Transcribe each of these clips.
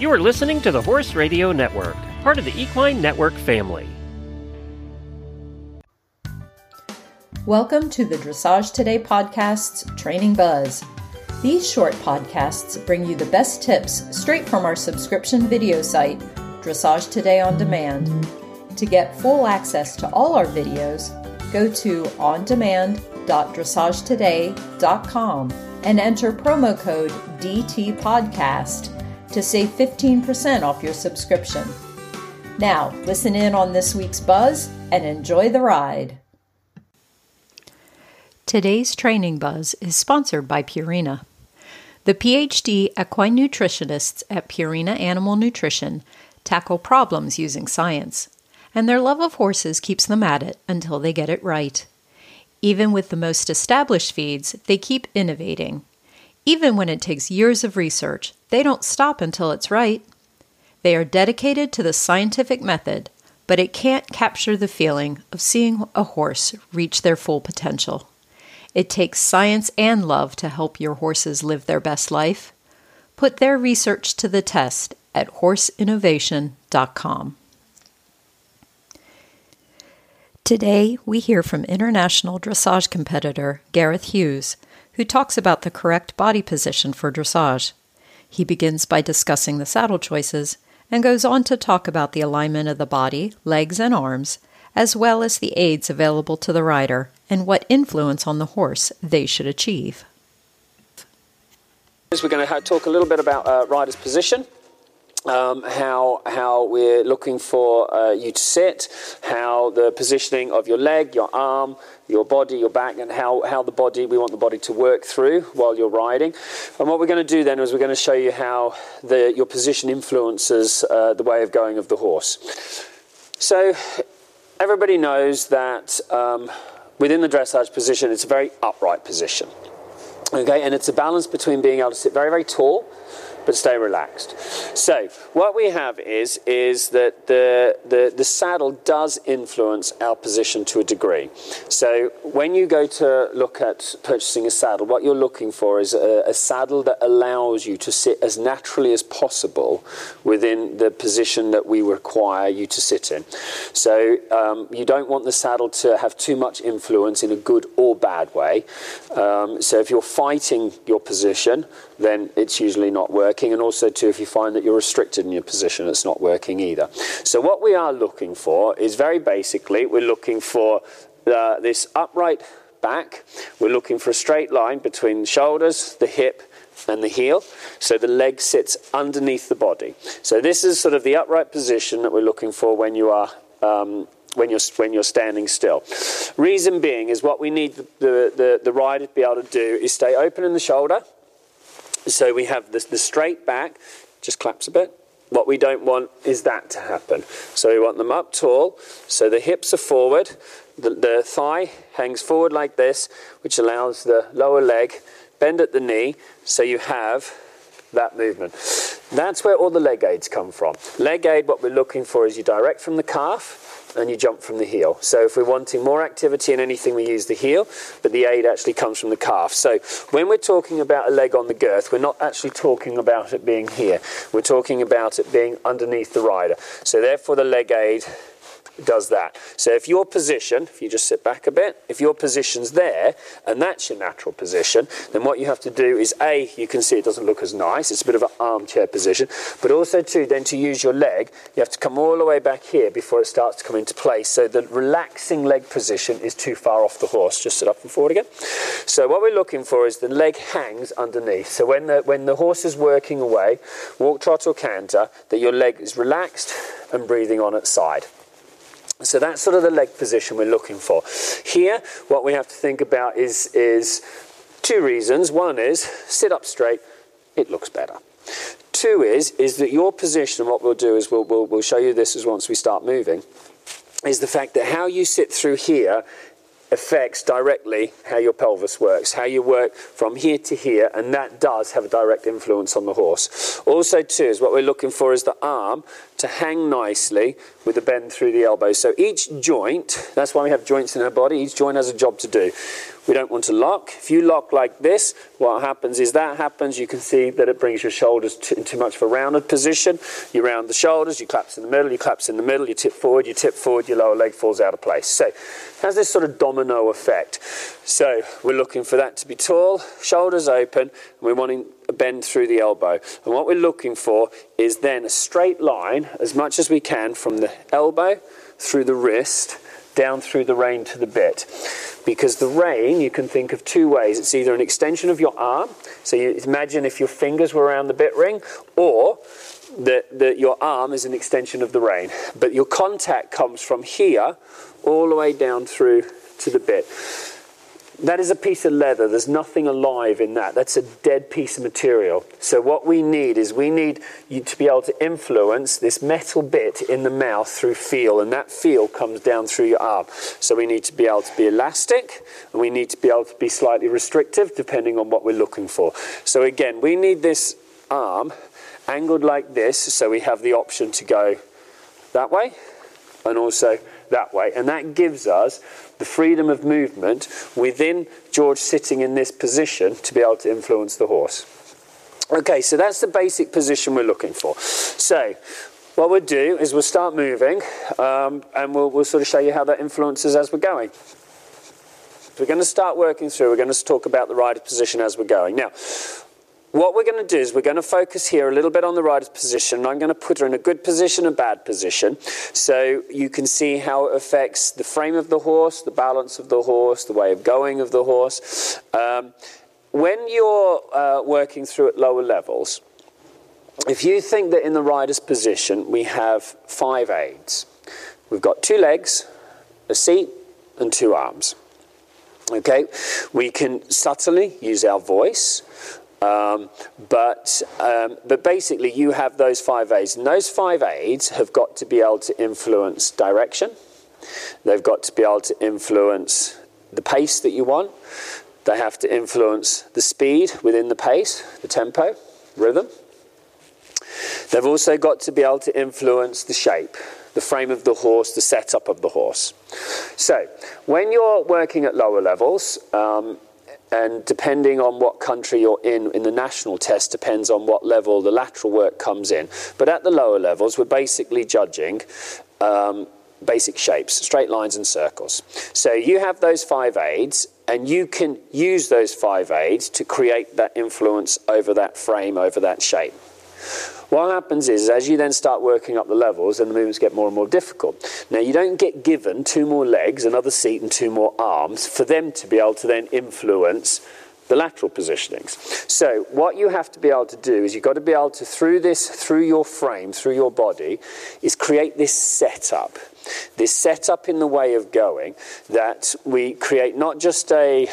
You are listening to the Horse Radio Network, part of the Equine Network family. Welcome to the Dressage Today podcast's Training Buzz. These short podcasts bring you the best tips straight from our subscription video site, Dressage Today on Demand. To get full access to all our videos, go to ondemand.dressagetoday.com and enter promo code DTPodcast to save 15% off your subscription. Now, listen in on this week's buzz and enjoy the ride. Today's training buzz is sponsored by Purina. The PhD equine nutritionists at Purina Animal Nutrition tackle problems using science, and their love of horses keeps them at it until they get it right. Even with the most established feeds, they keep innovating. Even when it takes years of research, they don't stop until it's right. They are dedicated to the scientific method, but it can't capture the feeling of seeing a horse reach their full potential. It takes science and love to help your horses live their best life. Put their research to the test at horseinnovation.com. Today, we hear from international dressage competitor Gareth Hughes, who talks about the correct body position for dressage. He begins by discussing the saddle choices and goes on to talk about the alignment of the body, legs, and arms, as well as the aids available to the rider and what influence on the horse they should achieve. We're going to talk a little bit about uh, rider's position. Um, how how we're looking for uh, you to sit, how the positioning of your leg, your arm, your body, your back, and how, how the body we want the body to work through while you're riding. And what we're going to do then is we're going to show you how the, your position influences uh, the way of going of the horse. So everybody knows that um, within the dressage position, it's a very upright position. Okay, and it's a balance between being able to sit very, very tall but stay relaxed. So what we have is is that the, the the saddle does influence our position to a degree. So when you go to look at purchasing a saddle, what you're looking for is a, a saddle that allows you to sit as naturally as possible within the position that we require you to sit in. So um, you don't want the saddle to have too much influence in a good or bad way. Um, so if you're fighting your position, then it's usually not working. And also, too, if you find that you're restricted in your position, it's not working either. So, what we are looking for is very basically we're looking for uh, this upright back, we're looking for a straight line between the shoulders, the hip, and the heel. So the leg sits underneath the body. So this is sort of the upright position that we're looking for when you are. Um, when you're, when you're standing still. Reason being is what we need the, the, the rider to be able to do is stay open in the shoulder, so we have the, the straight back, just claps a bit. What we don't want is that to happen. So we want them up tall, so the hips are forward, the, the thigh hangs forward like this, which allows the lower leg bend at the knee, so you have that movement. That's where all the leg aids come from. Leg aid, what we're looking for is you direct from the calf, and you jump from the heel. So if we're wanting more activity in anything, we use the heel, but the aid actually comes from the calf. So when we're talking about a leg on the girth, we're not actually talking about it being here. We're talking about it being underneath the rider. So therefore the leg aid does that. So if your position, if you just sit back a bit, if your position's there and that's your natural position, then what you have to do is A, you can see it doesn't look as nice, it's a bit of an armchair position, but also two, then to use your leg, you have to come all the way back here before it starts to come into place. So the relaxing leg position is too far off the horse. Just sit up and forward again. So what we're looking for is the leg hangs underneath. So when the, when the horse is working away, walk, trot or canter, that your leg is relaxed and breathing on its side. So that's sort of the leg position we're looking for. Here, what we have to think about is, is two reasons. One is sit up straight, it looks better. Two is, is that your position, what we'll do is we'll, we'll, we'll show you this as once we start moving, is the fact that how you sit through here affects directly how your pelvis works, how you work from here to here, and that does have a direct influence on the horse. Also, too, is what we're looking for is the arm to hang nicely with a bend through the elbow. So each joint, that's why we have joints in our body, each joint has a job to do. We don't want to lock. If you lock like this, what happens is that happens. You can see that it brings your shoulders to, in too much of a rounded position. You round the shoulders, you collapse in the middle, you collapse in the middle, you tip forward, you tip forward, your lower leg falls out of place. So has this sort of domino effect. So we're looking for that to be tall, shoulders open, and we're wanting bend through the elbow. And what we're looking for is then a straight line as much as we can from the elbow through the wrist down through the rein to the bit. Because the rein, you can think of two ways. It's either an extension of your arm, so you imagine if your fingers were around the bit ring, or that, that your arm is an extension of the rein. But your contact comes from here all the way down through to the bit. That is a piece of leather. There's nothing alive in that. That's a dead piece of material. So, what we need is we need you to be able to influence this metal bit in the mouth through feel, and that feel comes down through your arm. So, we need to be able to be elastic, and we need to be able to be slightly restrictive depending on what we're looking for. So, again, we need this arm angled like this so we have the option to go that way and also that way. And that gives us the freedom of movement within George sitting in this position to be able to influence the horse. Okay, so that's the basic position we're looking for. So, what we'll do is we'll start moving um, and we'll, we'll sort of show you how that influences as we're going. We're going to start working through, we're going to talk about the rider position as we're going. Now, what we're going to do is we're going to focus here a little bit on the rider's position. I'm going to put her in a good position, a bad position, so you can see how it affects the frame of the horse, the balance of the horse, the way of going of the horse. Um, when you're uh, working through at lower levels, if you think that in the rider's position we have five aids, we've got two legs, a seat, and two arms. Okay, we can subtly use our voice. Um, but, um, but basically, you have those five aids, and those five aids have got to be able to influence direction. They've got to be able to influence the pace that you want. They have to influence the speed within the pace, the tempo, rhythm. They've also got to be able to influence the shape, the frame of the horse, the setup of the horse. So, when you're working at lower levels, um, and depending on what country you're in, in the national test, depends on what level the lateral work comes in. But at the lower levels, we're basically judging um, basic shapes, straight lines and circles. So you have those five aids, and you can use those five aids to create that influence over that frame, over that shape. What happens is, as you then start working up the levels, and the movements get more and more difficult. Now, you don't get given two more legs, another seat, and two more arms for them to be able to then influence the lateral positionings. So, what you have to be able to do is you've got to be able to, through this, through your frame, through your body, is create this setup. This setup in the way of going that we create not just a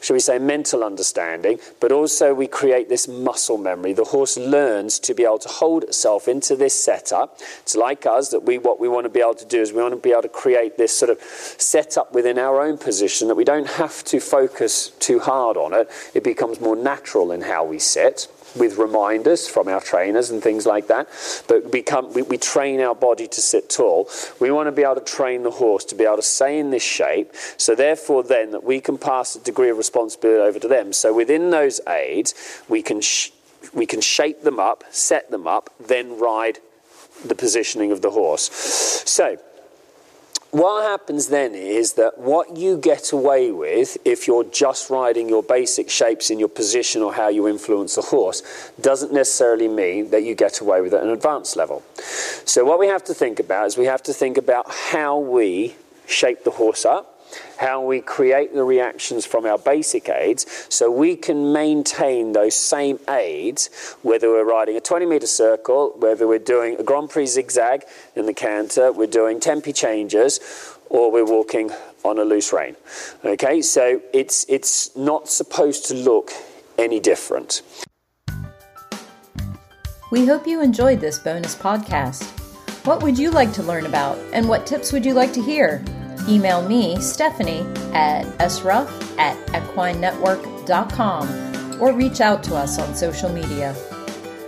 shall we say, mental understanding, but also we create this muscle memory. The horse learns to be able to hold itself into this setup. It's like us that we what we want to be able to do is we want to be able to create this sort of setup within our own position that we don't have to focus too hard on it. It becomes more natural in how we sit with reminders from our trainers and things like that. But become, we, we train our body to sit tall. We want to be able to train the horse to be able to stay in this shape. So therefore, then that we can pass a degree of responsibility over to them. So within those aids, we can sh- we can shape them up, set them up, then ride the positioning of the horse. So what happens then is that what you get away with if you're just riding your basic shapes in your position or how you influence the horse doesn't necessarily mean that you get away with it at an advanced level. So, what we have to think about is we have to think about how we shape the horse up how we create the reactions from our basic aids so we can maintain those same aids whether we're riding a 20 meter circle, whether we're doing a Grand Prix zigzag in the canter, we're doing tempi changes, or we're walking on a loose rein. Okay, so it's, it's not supposed to look any different. We hope you enjoyed this bonus podcast. What would you like to learn about, and what tips would you like to hear? Email me, Stephanie, at sruff at equinenetwork.com or reach out to us on social media.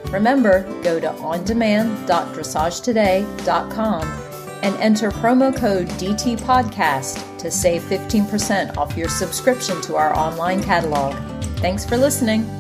Remember, go to ondemand.dressagetoday.com and enter promo code DT Podcast to save 15% off your subscription to our online catalog. Thanks for listening.